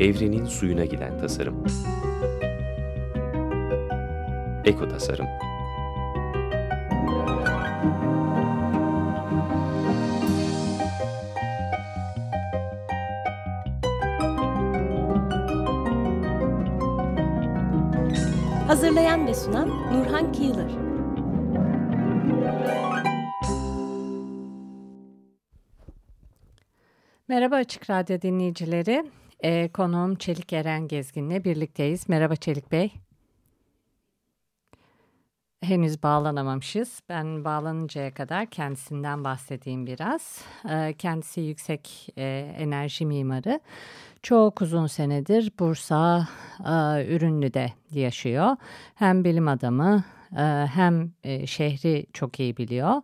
Evrenin suyuna giden tasarım. Eko tasarım. Hazırlayan ve sunan Nurhan Kiyılır. Merhaba Açık Radyo dinleyicileri. Ee, konuğum Çelik Eren Gezgin'le birlikteyiz. Merhaba Çelik Bey. Henüz bağlanamamışız. Ben bağlanıncaya kadar kendisinden bahsedeyim biraz. Ee, kendisi yüksek e, enerji mimarı. Çok uzun senedir Bursa e, Ürünlü'de yaşıyor. Hem bilim adamı e, hem e, şehri çok iyi biliyor.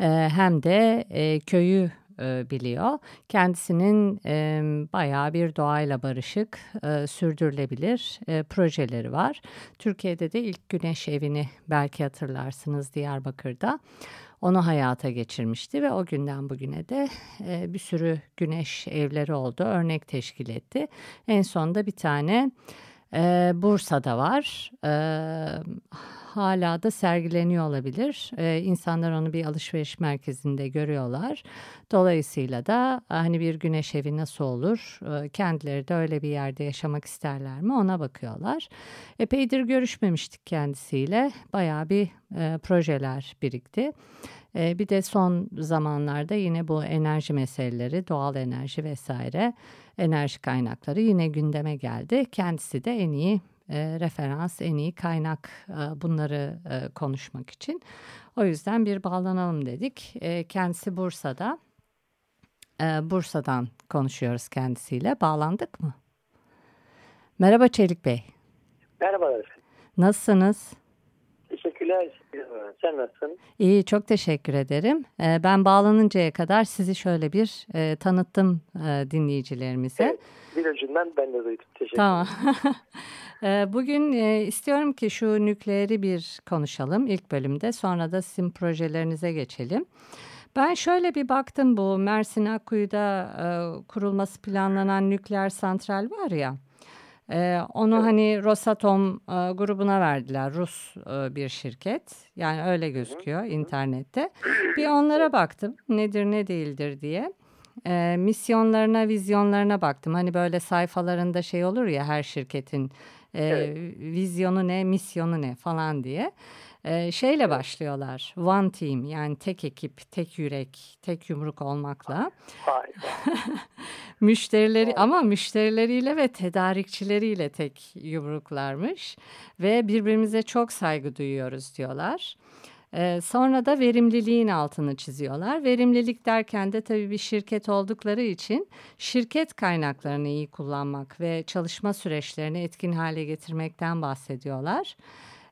E, hem de e, köyü e, biliyor. Kendisinin e, bayağı bir doğayla barışık, e, sürdürülebilir e, projeleri var. Türkiye'de de ilk güneş evini belki hatırlarsınız Diyarbakır'da. Onu hayata geçirmişti ve o günden bugüne de e, bir sürü güneş evleri oldu, örnek teşkil etti. En sonunda bir tane e, Bursa'da var. E, hala da sergileniyor olabilir. Ee, insanlar onu bir alışveriş merkezinde görüyorlar. Dolayısıyla da hani bir güneş evi nasıl olur? Ee, kendileri de öyle bir yerde yaşamak isterler mi? Ona bakıyorlar. Epeydir görüşmemiştik kendisiyle. Bayağı bir e, projeler birikti. E, bir de son zamanlarda yine bu enerji meseleleri, doğal enerji vesaire enerji kaynakları yine gündeme geldi. Kendisi de en iyi e, referans, en iyi kaynak e, bunları e, konuşmak için. O yüzden bir bağlanalım dedik. E, kendisi Bursa'da. E, Bursa'dan konuşuyoruz kendisiyle. Bağlandık mı? Merhaba Çelik Bey. Merhabalar efendim. Nasılsınız? Teşekkürler. Sen nasılsın? İyi, çok teşekkür ederim. Ee, ben bağlanıncaya kadar sizi şöyle bir e, tanıttım e, dinleyicilerimize. Evet, bir ucundan ben de duydum. Teşekkür Tamam. Ee, bugün e, istiyorum ki şu nükleeri bir konuşalım ilk bölümde. Sonra da sizin projelerinize geçelim. Ben şöyle bir baktım bu Mersin Akkuyu'da kurulması planlanan nükleer santral var ya. Ee, onu evet. hani Rosatom e, grubuna verdiler. Rus e, bir şirket. Yani öyle gözüküyor Hı. internette. Bir onlara baktım. Nedir ne değildir diye. E, misyonlarına vizyonlarına baktım. Hani böyle sayfalarında şey olur ya her şirketin e, evet. vizyonu ne misyonu ne falan diye e, şeyle başlıyorlar. One team yani tek ekip, tek yürek, tek yumruk olmakla. Müşterileri ama müşterileriyle ve tedarikçileriyle tek yumruklarmış ve birbirimize çok saygı duyuyoruz diyorlar. Ee, sonra da verimliliğin altını çiziyorlar. Verimlilik derken de tabii bir şirket oldukları için şirket kaynaklarını iyi kullanmak ve çalışma süreçlerini etkin hale getirmekten bahsediyorlar.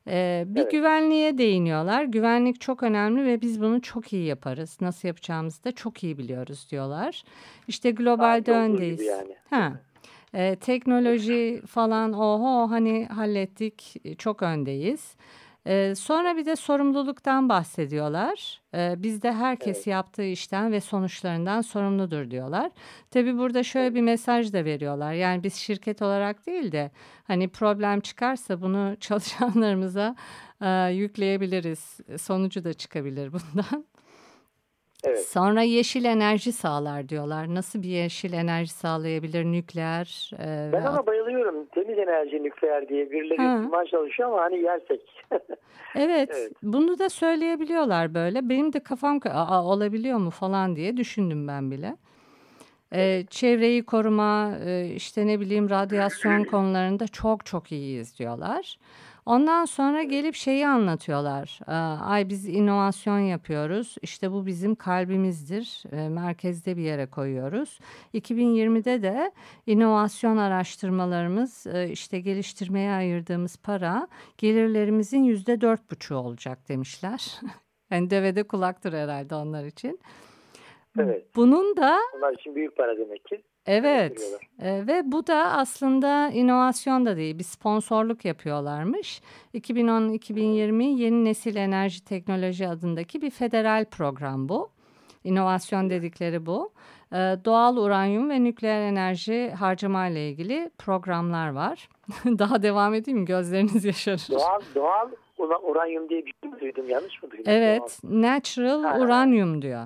Ee, bir evet. güvenliğe değiniyorlar. Güvenlik çok önemli ve biz bunu çok iyi yaparız. Nasıl yapacağımızı da çok iyi biliyoruz diyorlar. İşte globalde Aa, öndeyiz. Yani. Ha. Ee, teknoloji falan oho hani hallettik çok öndeyiz. Ee, sonra bir de sorumluluktan bahsediyorlar. Ee, bizde herkes evet. yaptığı işten ve sonuçlarından sorumludur diyorlar. Tabi burada şöyle bir mesaj da veriyorlar. Yani biz şirket olarak değil de hani problem çıkarsa bunu çalışanlarımıza e, yükleyebiliriz. Sonucu da çıkabilir bundan. Evet. Sonra yeşil enerji sağlar diyorlar. Nasıl bir yeşil enerji sağlayabilir nükleer? E, ben ona bayılıyorum. Temiz enerji nükleer diye birileri imaj çalışıyor ama hani yersek. evet, evet. Bunu da söyleyebiliyorlar böyle. Benim de kafam Aa, olabiliyor mu falan diye düşündüm ben bile. Ee, çevreyi koruma, e, işte ne bileyim radyasyon konularında çok çok iyiyiz diyorlar. Ondan sonra gelip şeyi anlatıyorlar. Ay biz inovasyon yapıyoruz. İşte bu bizim kalbimizdir. Merkezde bir yere koyuyoruz. 2020'de de inovasyon araştırmalarımız işte geliştirmeye ayırdığımız para gelirlerimizin yüzde dört buçuğu olacak demişler. yani devede kulaktır herhalde onlar için. Evet. Bunun da... Onlar için büyük para demek ki. Evet e, ve bu da aslında inovasyon da değil bir sponsorluk yapıyorlarmış. 2010-2020 Yeni Nesil Enerji Teknoloji adındaki bir federal program bu. İnovasyon dedikleri bu. E, doğal uranyum ve nükleer enerji harcama ile ilgili programlar var. Daha devam edeyim mi? Gözleriniz yaşarır. Doğal, doğal uranyum diye bir şey mi duydum? Yanlış mı duydum? Evet. Doğal. Natural ha. uranyum diyor.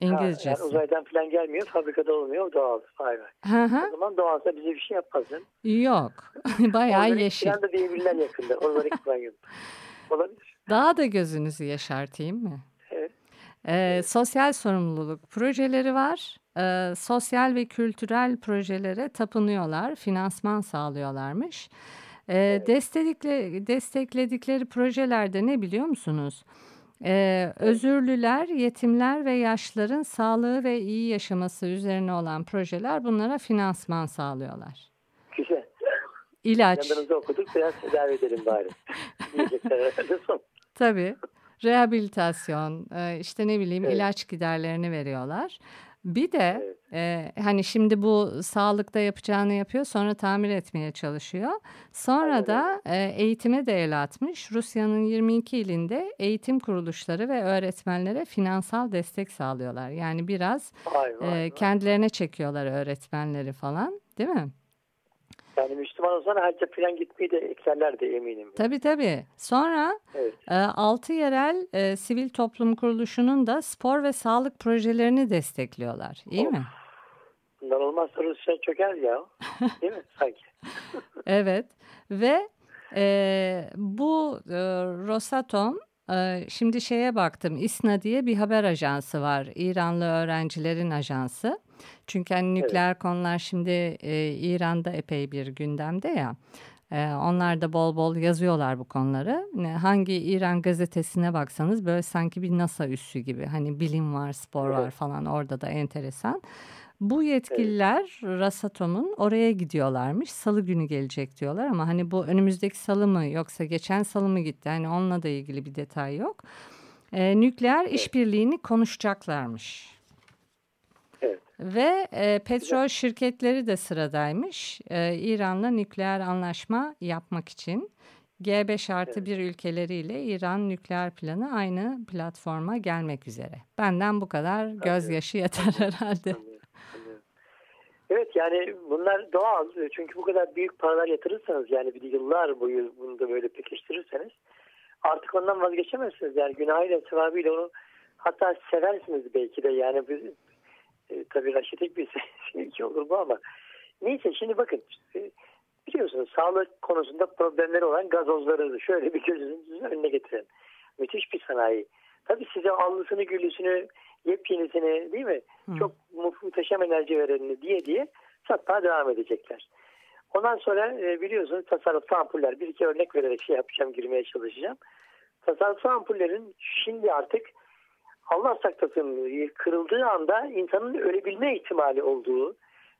İngilizcesi. Ha, yani uzaydan falan gelmiyor, fabrikada olmuyor, doğal. Vay vay. O zaman doğalsa bize bir şey mi? Yok. Bayağı Organik yeşil. Organik da diyebilirler yakında. Organik uranyum. Olabilir. Daha da gözünüzü yaşartayım mı? Evet. Ee, sosyal sorumluluk projeleri var. Ee, sosyal ve kültürel projelere tapınıyorlar, finansman sağlıyorlarmış. Ee, evet. destekle, destekledikleri projelerde ne biliyor musunuz? Ee, özürlüler, yetimler ve yaşlıların sağlığı ve iyi yaşaması üzerine olan projeler bunlara finansman sağlıyorlar. Güzel. İlaç. Yanınızda okuduk biraz tedavi edelim bari. Tabii. Rehabilitasyon, e, işte ne bileyim evet. ilaç giderlerini veriyorlar. Bir de evet. E, hani şimdi bu sağlıkta yapacağını yapıyor sonra tamir etmeye çalışıyor. Sonra da e, eğitime de el atmış. Rusya'nın 22 ilinde eğitim kuruluşları ve öğretmenlere finansal destek sağlıyorlar. Yani biraz vay, vay, e, kendilerine çekiyorlar öğretmenleri falan değil mi? Yani Müslüman olsana hacca falan gitmeyi de eklerler de eminim. Tabii tabii. Sonra evet. e, altı yerel e, sivil toplum kuruluşunun da spor ve sağlık projelerini destekliyorlar. İyi of. mi? Bundan olmazsa Rusya çöker ya. Değil mi sanki? evet. Ve e, bu e, Rosatom e, Şimdi şeye baktım İSNA diye bir haber ajansı var. İranlı öğrencilerin ajansı. Çünkü hani nükleer evet. konular şimdi e, İran'da epey bir gündemde ya. E, onlar da bol bol yazıyorlar bu konuları. Hangi İran gazetesine baksanız böyle sanki bir NASA üssü gibi. Hani bilim var, spor evet. var falan orada da enteresan. Bu yetkililer evet. Rasatom'un oraya gidiyorlarmış. Salı günü gelecek diyorlar ama hani bu önümüzdeki salı mı yoksa geçen salı mı gitti? Hani onunla da ilgili bir detay yok. E, nükleer evet. işbirliğini konuşacaklarmış. Ve e, petrol şirketleri de sıradaymış. E, İran'la nükleer anlaşma yapmak için. G5 artı bir ülkeleriyle İran nükleer planı aynı platforma gelmek üzere. Benden bu kadar gözyaşı yeter herhalde. Evet yani bunlar doğal. Çünkü bu kadar büyük paralar yatırırsanız yani bir yıllar boyu bunu da böyle pekiştirirseniz artık ondan vazgeçemezsiniz. Yani günahıyla sevabıyla onu hatta seversiniz belki de yani e, tabii raşitik bir şey olur bu ama neyse şimdi bakın e, biliyorsunuz sağlık konusunda problemleri olan gazozları şöyle bir gözünüzün önüne getirin. Müthiş bir sanayi. Tabii size allısını güllüsünü yepyenisini değil mi? Hı. Çok muhteşem enerji verenini diye diye satmaya devam edecekler. Ondan sonra e, biliyorsunuz tasarruflu ampuller bir iki örnek vererek şey yapacağım girmeye çalışacağım. Tasarruflu ampullerin şimdi artık Allah saklasın kırıldığı anda insanın ölebilme ihtimali olduğu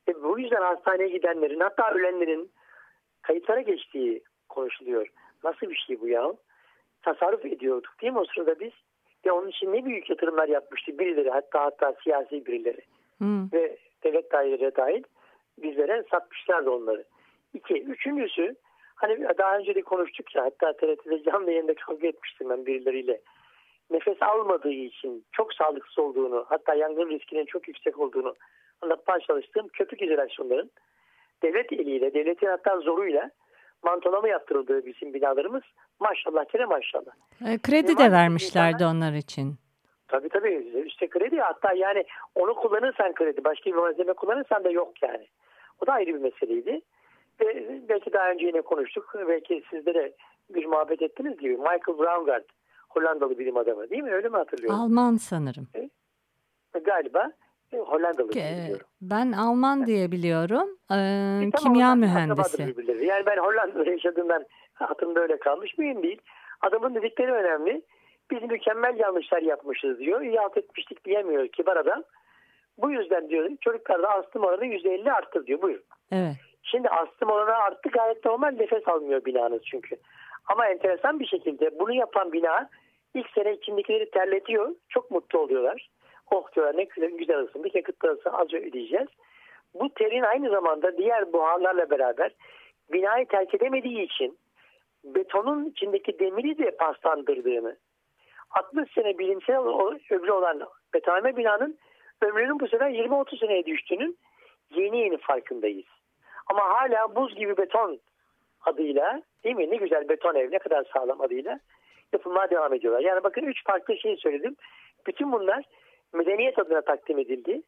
ve bu yüzden hastaneye gidenlerin hatta ölenlerin kayıtlara geçtiği konuşuluyor. Nasıl bir şey bu ya? Tasarruf ediyorduk değil mi o sırada biz? Ve onun için ne büyük yatırımlar yapmıştı birileri hatta hatta siyasi birileri. Hmm. Ve devlet daireleri dahil bizlere satmışlardı onları. İki. Üçüncüsü hani daha önce de konuştuk ya hatta TRT'de canlı yayında kavga etmiştim ben birileriyle nefes almadığı için çok sağlıksız olduğunu hatta yangın riskinin çok yüksek olduğunu anlatmaya çalıştığım köpük izolasyonların devlet eliyle, devletin hatta zoruyla mantolama yaptırıldığı bizim binalarımız maşallah kere maşallah. E, kredi de vermişlerdi onlar için. Tabii tabii işte kredi hatta yani onu kullanırsan kredi başka bir malzeme kullanırsan da yok yani. O da ayrı bir meseleydi. Ve belki daha önce yine konuştuk. Belki sizlere bir muhabbet ettiniz gibi Michael Braungart Hollandalı bilim adamı değil mi? Öyle mi hatırlıyorum? Alman sanırım. E, galiba e, Hollandalı biliyorum. Ben Alman diye biliyorum. Ee, e, tamam, kimya mühendisi. Yani ben Hollanda'da yaşadığımdan hatırımda öyle kalmış mıyım değil. Adamın dedikleri önemli. Biz mükemmel yanlışlar yapmışız diyor. İyi alt etmiştik diyemiyor kibar adam. Bu yüzden diyor çocuklarda astım oranı %50 arttı diyor. Buyur. Evet. Şimdi astım oranı arttı gayet normal nefes almıyor binanız çünkü. Ama enteresan bir şekilde bunu yapan bina ilk sene içindekileri terletiyor. Çok mutlu oluyorlar. Oh diyorlar ne güzel, güzel ısındık yakıt parası az ödeyeceğiz. Bu terin aynı zamanda diğer buharlarla beraber binayı terk edemediği için betonun içindeki demiri de paslandırdığını 60 sene bilimsel ömrü olan betonarme binanın ömrünün bu sefer 20-30 seneye düştüğünün yeni yeni farkındayız. Ama hala buz gibi beton adıyla değil mi? Ne güzel beton ev ne kadar sağlam adıyla yapılmaya devam ediyorlar. Yani bakın üç farklı şey söyledim. Bütün bunlar medeniyet adına takdim edildi.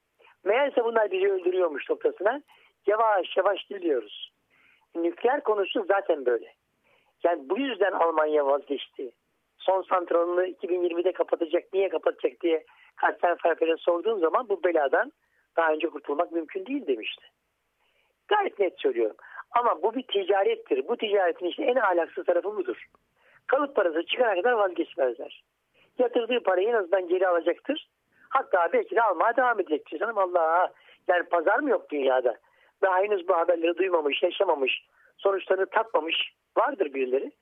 Meğerse bunlar bizi öldürüyormuş noktasına yavaş yavaş biliyoruz. Nükleer konusu zaten böyle. Yani bu yüzden Almanya vazgeçti. Son santralını 2020'de kapatacak, niye kapatacak diye Karsten Pfeiffer'e sorduğum zaman bu beladan daha önce kurtulmak mümkün değil demişti. Gayet net söylüyorum. Ama bu bir ticarettir. Bu ticaretin işte en ahlaksız tarafı budur. Kalıp parası çıkana kadar vazgeçmezler. Yatırdığı parayı en azından geri alacaktır. Hatta belki de almaya devam edecektir. Canım Allah yani pazar mı yok dünyada? Daha henüz bu haberleri duymamış, yaşamamış, sonuçlarını tatmamış vardır birileri.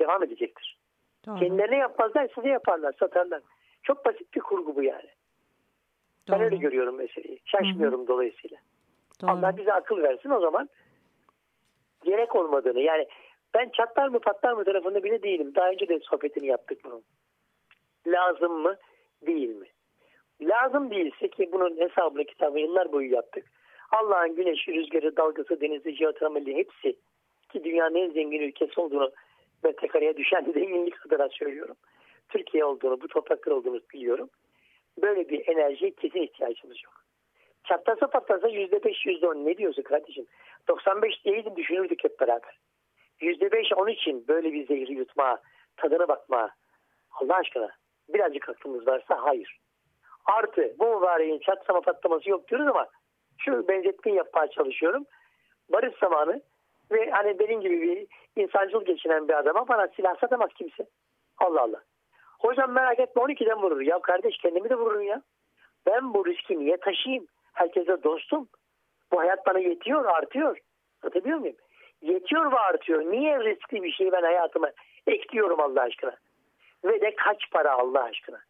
Devam edecektir. Doğru. Kendilerine yapmazlar, size yaparlar, satarlar. Çok basit bir kurgu bu yani. Doğru. Ben öyle görüyorum meseleyi. Şaşmıyorum Hı-hı. dolayısıyla. Doğru. Allah bize akıl versin o zaman gerek olmadığını yani ben çatlar mı patlar mı tarafında bile değilim. Daha önce de sohbetini yaptık bunun. Lazım mı değil mi? Lazım değilse ki bunun hesabını kitabı yıllar boyu yaptık. Allah'ın güneşi, rüzgarı, dalgası, denizi, jeotermali hepsi ki dünyanın en zengin ülkesi olduğunu metrekareye düşen zenginlik kadar söylüyorum. Türkiye olduğunu, bu topraklar olduğunu biliyorum. Böyle bir enerjiye kesin ihtiyacımız yok. Çatlasa patlasa yüzde beş, yüzde on ne diyorsun kardeşim? 95 değildi düşünürdük hep beraber. Yüzde beş on için böyle bir zehri yutma, tadına bakma. Allah aşkına birazcık aklımız varsa hayır. Artı bu mübareğin çatlama patlaması yok diyoruz ama şu benzetmeyi yapmaya çalışıyorum. Barış zamanı ve hani benim gibi bir insancıl geçinen bir adama bana silah satamaz kimse. Allah Allah. Hocam merak etme 12'den vurur. Ya kardeş kendimi de vururum ya. Ben bu riski niye taşıyayım? Herkese dostum. Bu hayat bana yetiyor, artıyor. Anlatabiliyor muyum? Yetiyor ve artıyor. Niye riskli bir şeyi ben hayatıma ekliyorum Allah aşkına? Ve de kaç para Allah aşkına?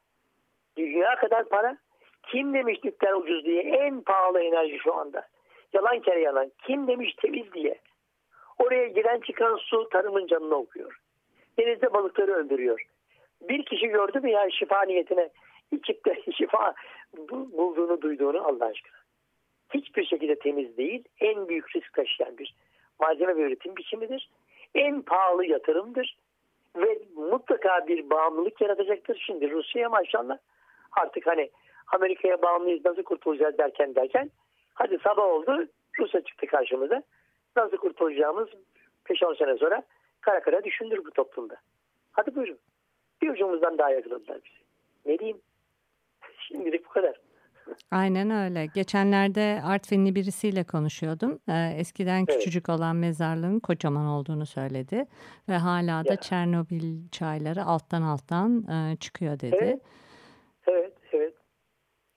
Dünya kadar para. Kim demiş nükleer ucuz diye? En pahalı enerji şu anda. Yalan kere yalan. Kim demiş temiz diye? Oraya giren çıkan su tarımın canını okuyor. Denizde balıkları öldürüyor. Bir kişi gördü mü ya şifa niyetine içip de şifa bulduğunu duyduğunu Allah aşkına. Hiçbir şekilde temiz değil. En büyük risk taşıyan bir malzeme ve üretim biçimidir. En pahalı yatırımdır. Ve mutlaka bir bağımlılık yaratacaktır. Şimdi Rusya'ya maşallah artık hani Amerika'ya bağımlıyız nasıl kurtulacağız derken derken hadi sabah oldu Rusya çıktı karşımıza. Nasıl kurtulacağımız 5-10 sene sonra kara kara düşündür bu toplumda. Hadi buyurun. Bir ucumuzdan daha yakaladılar bizi. Ne diyeyim? Şimdilik bu kadar. Aynen öyle. Geçenlerde Artvinli birisiyle konuşuyordum. Ee, eskiden evet. küçücük olan mezarlığın kocaman olduğunu söyledi. Ve hala da ya. Çernobil çayları alttan alttan e, çıkıyor dedi. Evet, evet. evet.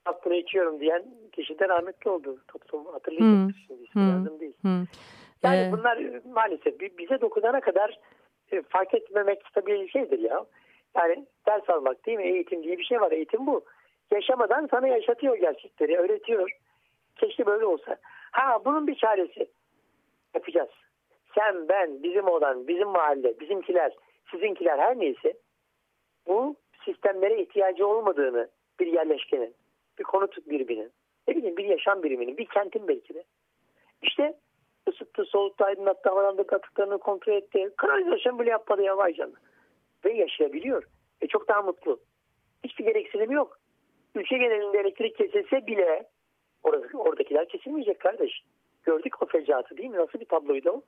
Aklını içiyorum diyen kişi de rahmetli oldu. Toplum hatırlayacak hmm. şimdi ismi hmm. lazım değil. Hmm. Yani ee, bunlar maalesef bize dokunana kadar e, fark etmemek tabii şeydir ya. Yani ders almak değil mi? Eğitim diye bir şey var. Eğitim bu yaşamadan sana yaşatıyor gerçekleri, öğretiyor. Keşke böyle olsa. Ha bunun bir çaresi yapacağız. Sen, ben, bizim olan, bizim mahalle, bizimkiler, sizinkiler her neyse bu sistemlere ihtiyacı olmadığını bir yerleşkenin, bir konut biriminin, ne bileyim bir yaşam biriminin, bir kentin belki de. İşte ısıttı, soğuttu, aydınlattı, havalandırdı, atıklarını kontrol etti. Kanalizasyon bile yapmadı ya vay. Ve yaşayabiliyor. Ve çok daha mutlu. Hiçbir gereksinimi yok ülke genelinde elektrik kesilse bile orası, oradakiler kesilmeyecek kardeş. Gördük o fecaatı değil mi? Nasıl bir tabloydu o?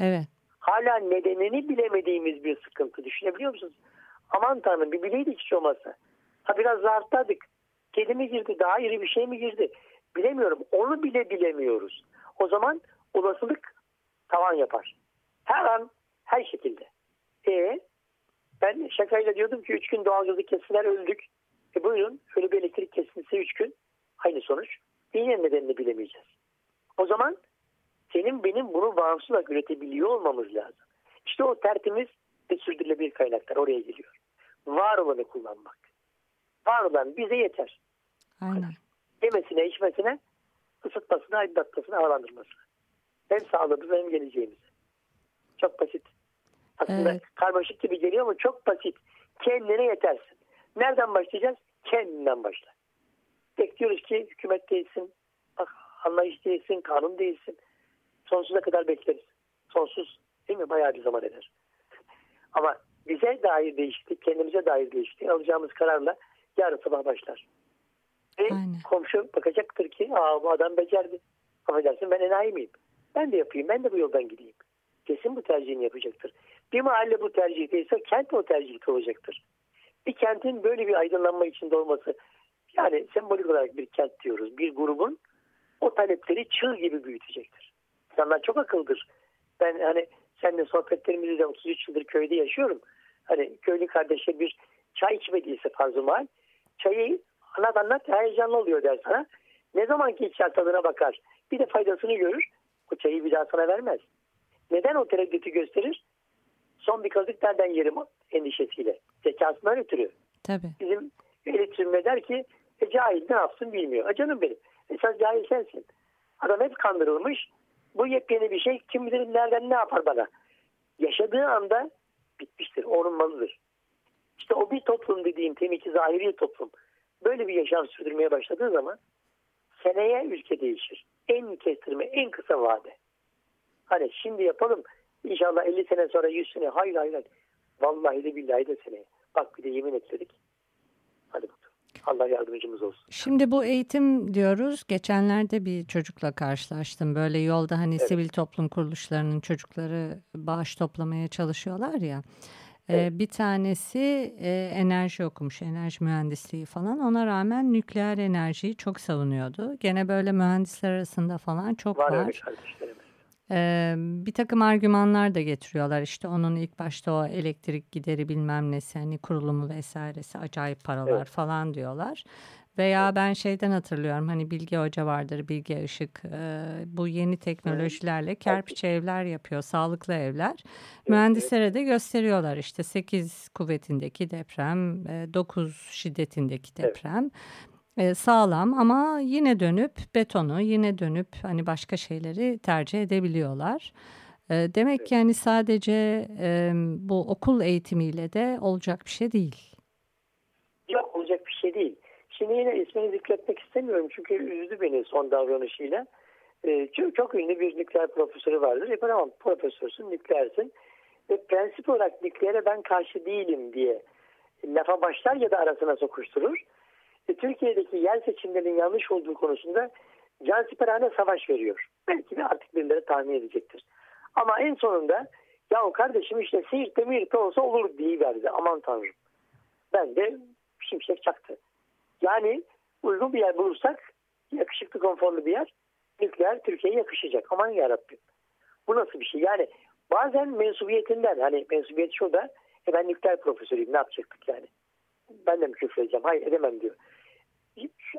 Evet. Hala nedenini bilemediğimiz bir sıkıntı. Düşünebiliyor musunuz? Aman tanrım bir bileydik hiç olmazsa. Ha biraz rahatladık. Kedi mi girdi? Daha iri bir şey mi girdi? Bilemiyorum. Onu bile bilemiyoruz. O zaman olasılık tavan yapar. Her an her şekilde. E ben şakayla diyordum ki üç gün doğalgazı kestiler öldük. E buyurun şöyle bir elektrik kesintisi 3 gün aynı sonuç. Yine nedenini bilemeyeceğiz. O zaman senin benim bunu bağımsız olarak üretebiliyor olmamız lazım. İşte o tertemiz ve sürdürülebilir kaynaklar oraya geliyor. Var olanı kullanmak. Var olan bize yeter. Aynen. Yemesine, içmesine, ısıtmasına, aydınlatmasına, havalandırmasına. Hem sağlığımıza hem geleceğimize. Çok basit. Aslında evet. karmaşık gibi geliyor ama çok basit. Kendine yetersin. Nereden başlayacağız? Kendinden başla. Bekliyoruz ki hükümet değilsin, anlayış değilsin, kanun değilsin. Sonsuza kadar bekleriz. Sonsuz değil mi? Bayağı bir zaman eder. Ama bize dair değişiklik, kendimize dair değişiklik alacağımız kararla yarın sabah başlar. Ve Aynen. komşu bakacaktır ki Aa, bu adam becerdi. Affedersin ben enayi miyim? Ben de yapayım, ben de bu yoldan gideyim. Kesin bu tercihini yapacaktır. Bir mahalle bu tercihteyse kent o tercihte olacaktır. Bir kentin böyle bir aydınlanma içinde olması yani sembolik olarak bir kent diyoruz. Bir grubun o talepleri çığ gibi büyütecektir. İnsanlar çok akıldır. Ben hani seninle sohbetlerimizde de 33 yıldır köyde yaşıyorum. Hani köylü kardeşe bir çay içmediyse mal. Çayı anlat anlat heyecanlı oluyor der sana. Ne zaman ki içer tadına bakar bir de faydasını görür. O çayı bir daha sana vermez. Neden o tereddütü gösterir? Son bir kazık nereden yerim endişesiyle. Zekasından ötürü. Tabii. Bizim eğitimde der ki e, cahil ne yapsın bilmiyor. A canım benim. Esas cahil sensin. Adam hep kandırılmış. Bu yepyeni bir şey kim bilir nereden ne yapar bana. Yaşadığı anda bitmiştir. Orunmalıdır. İşte o bir toplum dediğim temiki zahiri toplum. Böyle bir yaşam sürdürmeye başladığı zaman seneye ülke değişir. En kestirme, en kısa vade. Hani şimdi yapalım İnşallah 50 sene sonra 100 sene hayır hayır. hayır. Vallahi de billahi de seneye. Bak bir de yemin ettik. Hadi bakalım. Allah yardımcımız olsun. Şimdi bu eğitim diyoruz. Geçenlerde bir çocukla karşılaştım. Böyle yolda hani evet. sivil toplum kuruluşlarının çocukları bağış toplamaya çalışıyorlar ya. Ee, evet. Bir tanesi e, enerji okumuş, enerji mühendisliği falan. Ona rağmen nükleer enerjiyi çok savunuyordu. Gene böyle mühendisler arasında falan çok var. Var öyle kardeşlerim. Ee, bir takım argümanlar da getiriyorlar. İşte onun ilk başta o elektrik gideri bilmem nesi hani kurulumu vesairesi acayip paralar evet. falan diyorlar. Veya ben şeyden hatırlıyorum hani Bilge Hoca vardır Bilge Işık e, bu yeni teknolojilerle kerpiç evler yapıyor sağlıklı evler. Mühendislere de gösteriyorlar işte 8 kuvvetindeki deprem 9 şiddetindeki deprem. Evet e, sağlam ama yine dönüp betonu yine dönüp hani başka şeyleri tercih edebiliyorlar. E, demek ki yani sadece e, bu okul eğitimiyle de olacak bir şey değil. Yok olacak bir şey değil. Şimdi yine ismini zikretmek istemiyorum çünkü üzdü beni son davranışıyla. Ee, çok, çok ünlü bir nükleer profesörü vardır. E tamam profesörsün, nükleersin. Ve prensip olarak nükleere ben karşı değilim diye lafa başlar ya da arasına sokuşturur. E, Türkiye'deki yer seçimlerinin yanlış olduğu konusunda cansiperhane savaş veriyor. Belki de artık birileri tahmin edecektir. Ama en sonunda ya o kardeşim işte Siirt'te Miirt'te olsa olur diye verdi. Aman tanrım. Ben de şimşek çaktı. Yani uygun bir yer bulursak yakışıklı konforlu bir yer nükleer Türkiye'ye yakışacak. Aman yarabbim. Bu nasıl bir şey? Yani bazen mensubiyetinden hani mensubiyet şurada e ben nükleer profesörüyüm ne yapacaktık yani? Ben de mi küfür edeceğim? Hayır edemem diyor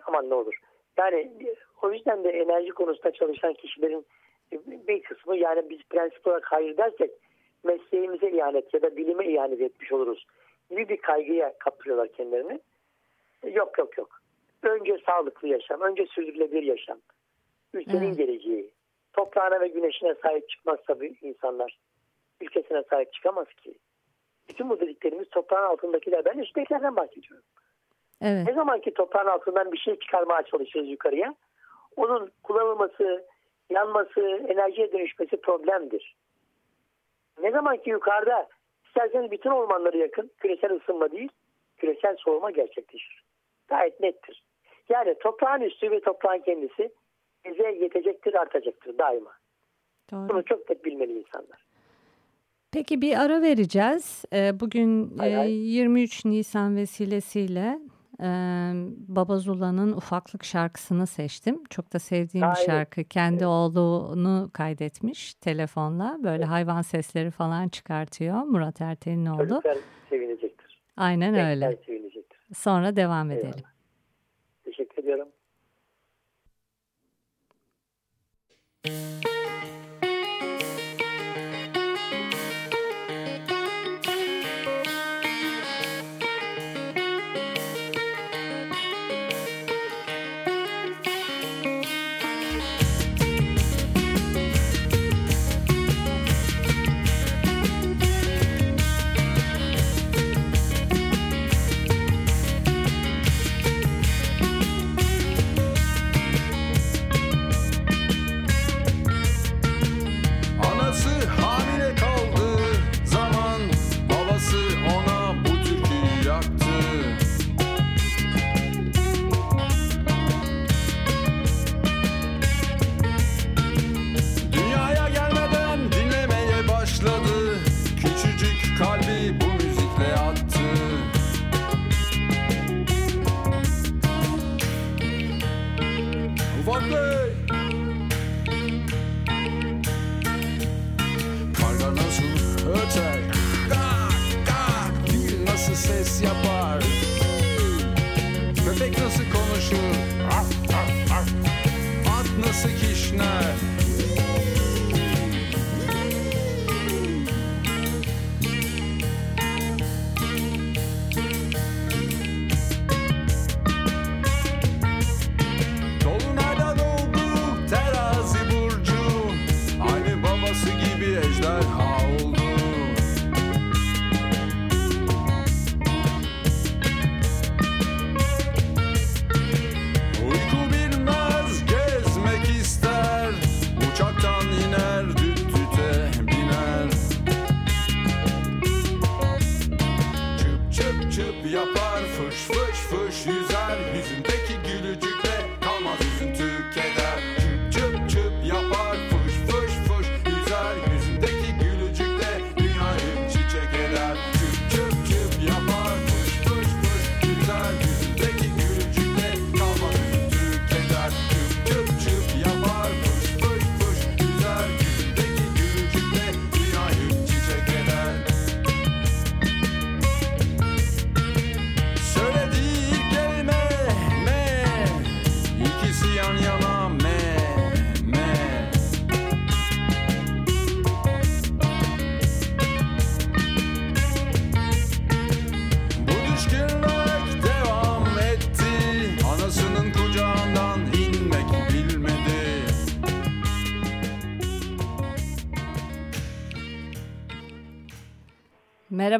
aman ne olur. Yani o yüzden de enerji konusunda çalışan kişilerin bir kısmı yani biz prensip olarak hayır dersek mesleğimize ihanet ya da bilime ihanet etmiş oluruz gibi bir kaygıya kaptırıyorlar kendilerini. Yok yok yok. Önce sağlıklı yaşam, önce sürdürülebilir yaşam. Ülkenin hmm. geleceği. Toprağına ve güneşine sahip çıkmazsa bu insanlar ülkesine sahip çıkamaz ki. Bütün bu dediklerimiz toprağın altındakiler. Ben üsttekilerden bahsediyorum. Evet. Ne zaman ki toprağın altından bir şey çıkarmaya çalışırız yukarıya, onun kullanılması, yanması, enerjiye dönüşmesi problemdir. Ne zaman ki yukarıda isterseniz bütün ormanları yakın, küresel ısınma değil, küresel soğuma gerçekleşir. Gayet nettir. Yani toprağın üstü ve toprağın kendisi bize yetecektir, artacaktır daima. Doğru. Bunu çok net bilmeli insanlar. Peki bir ara vereceğiz. Ee, bugün hay hay. 23 Nisan vesilesiyle e, Baba Zula'nın Ufaklık şarkısını seçtim. Çok da sevdiğim bir şarkı. Kendi evet. oğlunu kaydetmiş telefonla. Böyle evet. hayvan sesleri falan çıkartıyor. Murat Ertel'in oğlu. Çocuklar sevinecektir. Aynen Renkler öyle. sevinecektir. Sonra devam Eyvallah. edelim. Teşekkür ediyorum.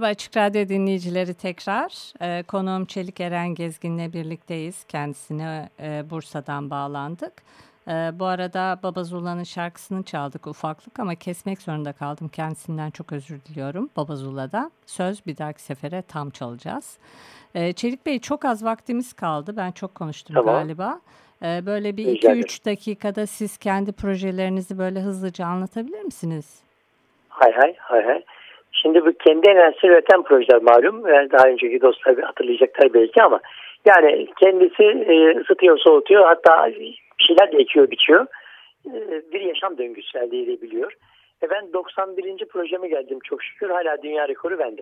Merhaba Açık Radyo dinleyicileri tekrar. Ee, konuğum Çelik Eren Gezgin'le birlikteyiz. Kendisine e, Bursa'dan bağlandık. Ee, bu arada Baba Zula'nın şarkısını çaldık ufaklık ama kesmek zorunda kaldım. Kendisinden çok özür diliyorum Baba Zula'da. Söz bir dahaki sefere tam çalacağız. Ee, Çelik Bey çok az vaktimiz kaldı. Ben çok konuştum Tamam. galiba. Ee, böyle bir Rica ederim. 2-3 dakikada siz kendi projelerinizi böyle hızlıca anlatabilir misiniz? Hay hay hay hay. Şimdi bu kendi enerjisi üreten projeler malum. Yani daha önceki dostlar hatırlayacaklar belki ama yani kendisi e, ısıtıyor, soğutuyor. Hatta bir şeyler de ekiyor, biçiyor. E, bir yaşam döngüsü elde edebiliyor. E ben 91. projeme geldim çok şükür. Hala dünya rekoru bende.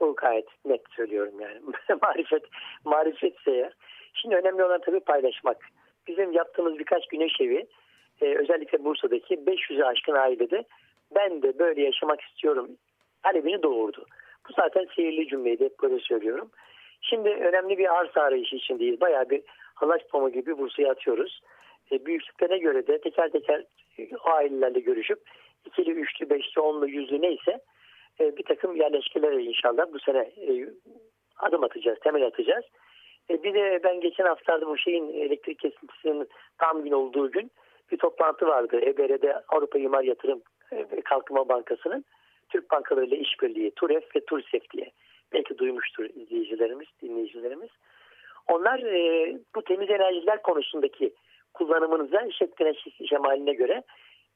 Bu gayet net söylüyorum yani. marifet, marifetse eğer. Şimdi önemli olan tabii paylaşmak. Bizim yaptığımız birkaç güneş evi e, özellikle Bursa'daki 500'e aşkın ailede ben de böyle yaşamak istiyorum talebini doğurdu. Bu zaten sihirli cümleydi hep böyle söylüyorum. Şimdi önemli bir arsa arayışı içindeyiz. Bayağı bir halaç pamuğu gibi Bursa'ya atıyoruz. E, büyüklüklerine göre de teker teker e, ailelerle görüşüp ikili, üçlü, beşli, onlu, yüzlü neyse e, bir takım yerleşkelere inşallah bu sene e, adım atacağız, temel atacağız. E, bir de ben geçen haftalarda bu şeyin elektrik kesintisinin tam gün olduğu gün bir toplantı vardı. EBR'de Avrupa İmar Yatırım ve Kalkınma Bankası'nın Türk bankalarıyla işbirliği TUREF ve TURSEF diye. Belki duymuştur izleyicilerimiz, dinleyicilerimiz. Onlar e, bu temiz enerjiler konusundaki kullanımınıza şekline şemaline göre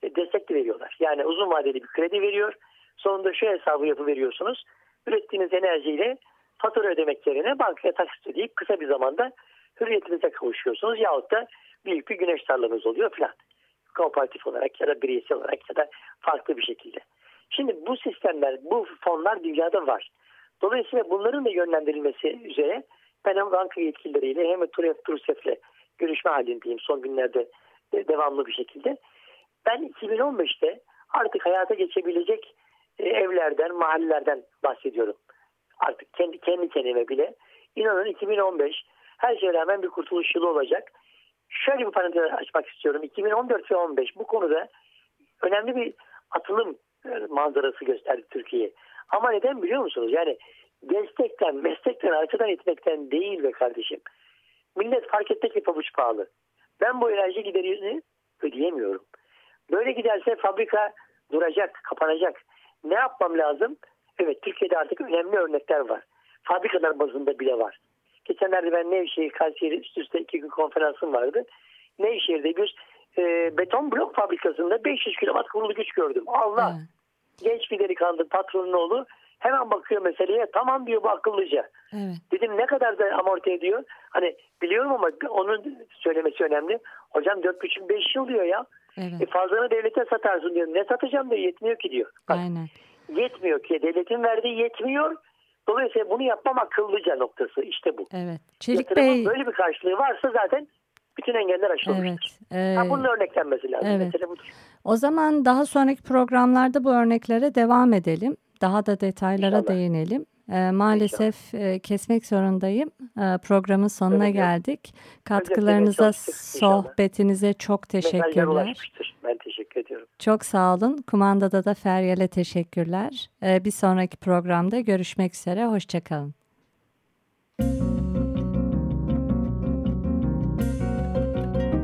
e, destek de veriyorlar. Yani uzun vadeli bir kredi veriyor. Sonunda şu hesabı yapı veriyorsunuz. Ürettiğiniz enerjiyle fatura ödemek yerine bankaya taksit ödeyip kısa bir zamanda hürriyetinize kavuşuyorsunuz. Yahut da büyük bir güneş tarlanız oluyor filan. Kooperatif olarak ya da bireysel olarak ya da farklı bir şekilde. Şimdi bu sistemler, bu fonlar dünyada var. Dolayısıyla bunların da yönlendirilmesi üzere ben hem banka yetkilileriyle hem de TUREF, TURSEF'le görüşme halindeyim son günlerde de devamlı bir şekilde. Ben 2015'te artık hayata geçebilecek e, evlerden, mahallelerden bahsediyorum. Artık kendi, kendi kendime bile. İnanın 2015 her şeye rağmen bir kurtuluş yılı olacak. Şöyle bir parantez açmak istiyorum. 2014 ve 15 bu konuda önemli bir atılım e, manzarası gösterdi Türkiye. Ama neden biliyor musunuz? Yani destekten, meslekten, arkadan itmekten değil be kardeşim. Millet fark etti ki pabuç pahalı. Ben bu enerji giderini ödeyemiyorum. Böyle giderse fabrika duracak, kapanacak. Ne yapmam lazım? Evet Türkiye'de artık önemli örnekler var. Fabrikalar bazında bile var. Geçenlerde ben Nevşehir, Kayseri üst üste iki gün konferansım vardı. Nevşehir'de bir e, beton blok fabrikasında 500 kilowatt kurulu güç gördüm. Allah! Evet. Genç bir delikanlı patronun oğlu hemen bakıyor meseleye. Tamam diyor bu akıllıca. Evet. Dedim ne kadar da amorti ediyor? Hani biliyorum ama onun söylemesi önemli. Hocam 4,5-5 yıl diyor ya. Evet. E fazlanı devlete satarsın diyor. Ne satacağım diyor yetmiyor ki diyor. Bak, Aynen. yetmiyor ki devletin verdiği yetmiyor. Dolayısıyla bunu yapmam akıllıca noktası işte bu. Evet. Çelik Yatırımın Bey. böyle bir karşılığı varsa zaten bütün engeller aşılmıştır. Evet. Ha, Ee, bunun örneklenmesi lazım. evet. Budur. O zaman daha sonraki programlarda bu örneklere devam edelim. Daha da detaylara İnşallah. değinelim. Ee, maalesef e, kesmek zorundayım. Ee, programın sonuna Evet, geldik. Katkılarınıza, sohbetinize çok teşekkürler. Ben teşekkür ediyorum. Çok sağ olun. Kumandada da Feryal'e teşekkürler. Ee, bir sonraki programda görüşmek üzere. Hoşçakalın.